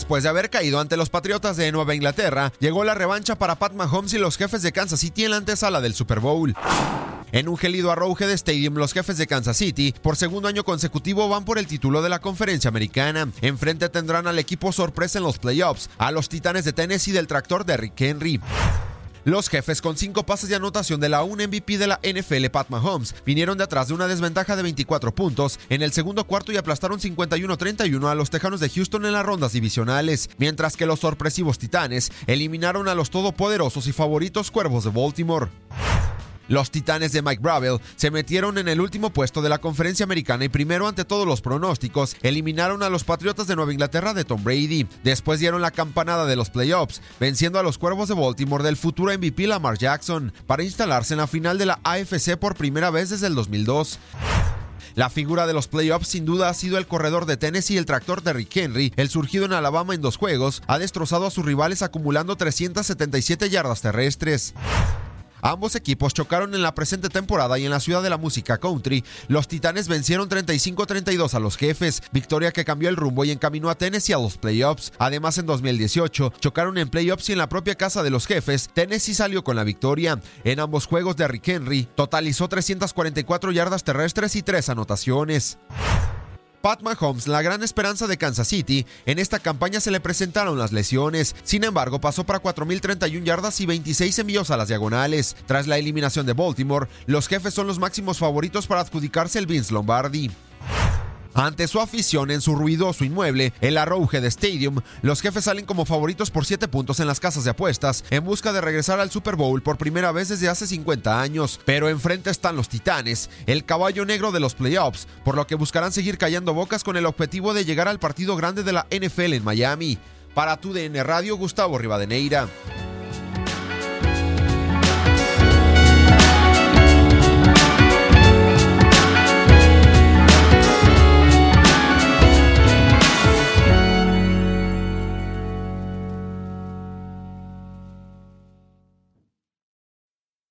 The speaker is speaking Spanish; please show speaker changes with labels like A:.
A: Después de haber caído ante los Patriotas de Nueva Inglaterra, llegó la revancha para Pat Mahomes y los jefes de Kansas City en la antesala del Super Bowl. En un gelido Arrowhead Stadium, los jefes de Kansas City, por segundo año consecutivo, van por el título de la conferencia americana. Enfrente tendrán al equipo sorpresa en los playoffs, a los Titanes de Tennessee del tractor de Rick Henry. Los jefes con cinco pases de anotación de la un MVP de la NFL, Pat Mahomes, vinieron de atrás de una desventaja de 24 puntos en el segundo cuarto y aplastaron 51-31 a los Tejanos de Houston en las rondas divisionales, mientras que los sorpresivos Titanes eliminaron a los todopoderosos y favoritos Cuervos de Baltimore. Los Titanes de Mike Bravel se metieron en el último puesto de la conferencia americana y primero ante todos los pronósticos eliminaron a los Patriotas de Nueva Inglaterra de Tom Brady. Después dieron la campanada de los playoffs, venciendo a los Cuervos de Baltimore del futuro MVP Lamar Jackson para instalarse en la final de la AFC por primera vez desde el 2002. La figura de los playoffs sin duda ha sido el corredor de Tennessee y el tractor de Rick Henry, el surgido en Alabama en dos juegos, ha destrozado a sus rivales acumulando 377 yardas terrestres. Ambos equipos chocaron en la presente temporada y en la ciudad de la música country. Los Titanes vencieron 35-32 a los jefes, victoria que cambió el rumbo y encaminó a Tennessee a los playoffs. Además, en 2018 chocaron en playoffs y en la propia casa de los jefes, Tennessee salió con la victoria. En ambos juegos de Rick Henry, totalizó 344 yardas terrestres y 3 anotaciones. Pat Mahomes, la gran esperanza de Kansas City, en esta campaña se le presentaron las lesiones. Sin embargo, pasó para 4.031 yardas y 26 envíos a las diagonales. Tras la eliminación de Baltimore, los jefes son los máximos favoritos para adjudicarse el Vince Lombardi. Ante su afición en su ruidoso inmueble, el Arrowhead Stadium, los jefes salen como favoritos por 7 puntos en las casas de apuestas en busca de regresar al Super Bowl por primera vez desde hace 50 años. Pero enfrente están los Titanes, el caballo negro de los playoffs, por lo que buscarán seguir callando bocas con el objetivo de llegar al partido grande de la NFL en Miami. Para tu DN Radio, Gustavo Rivadeneira.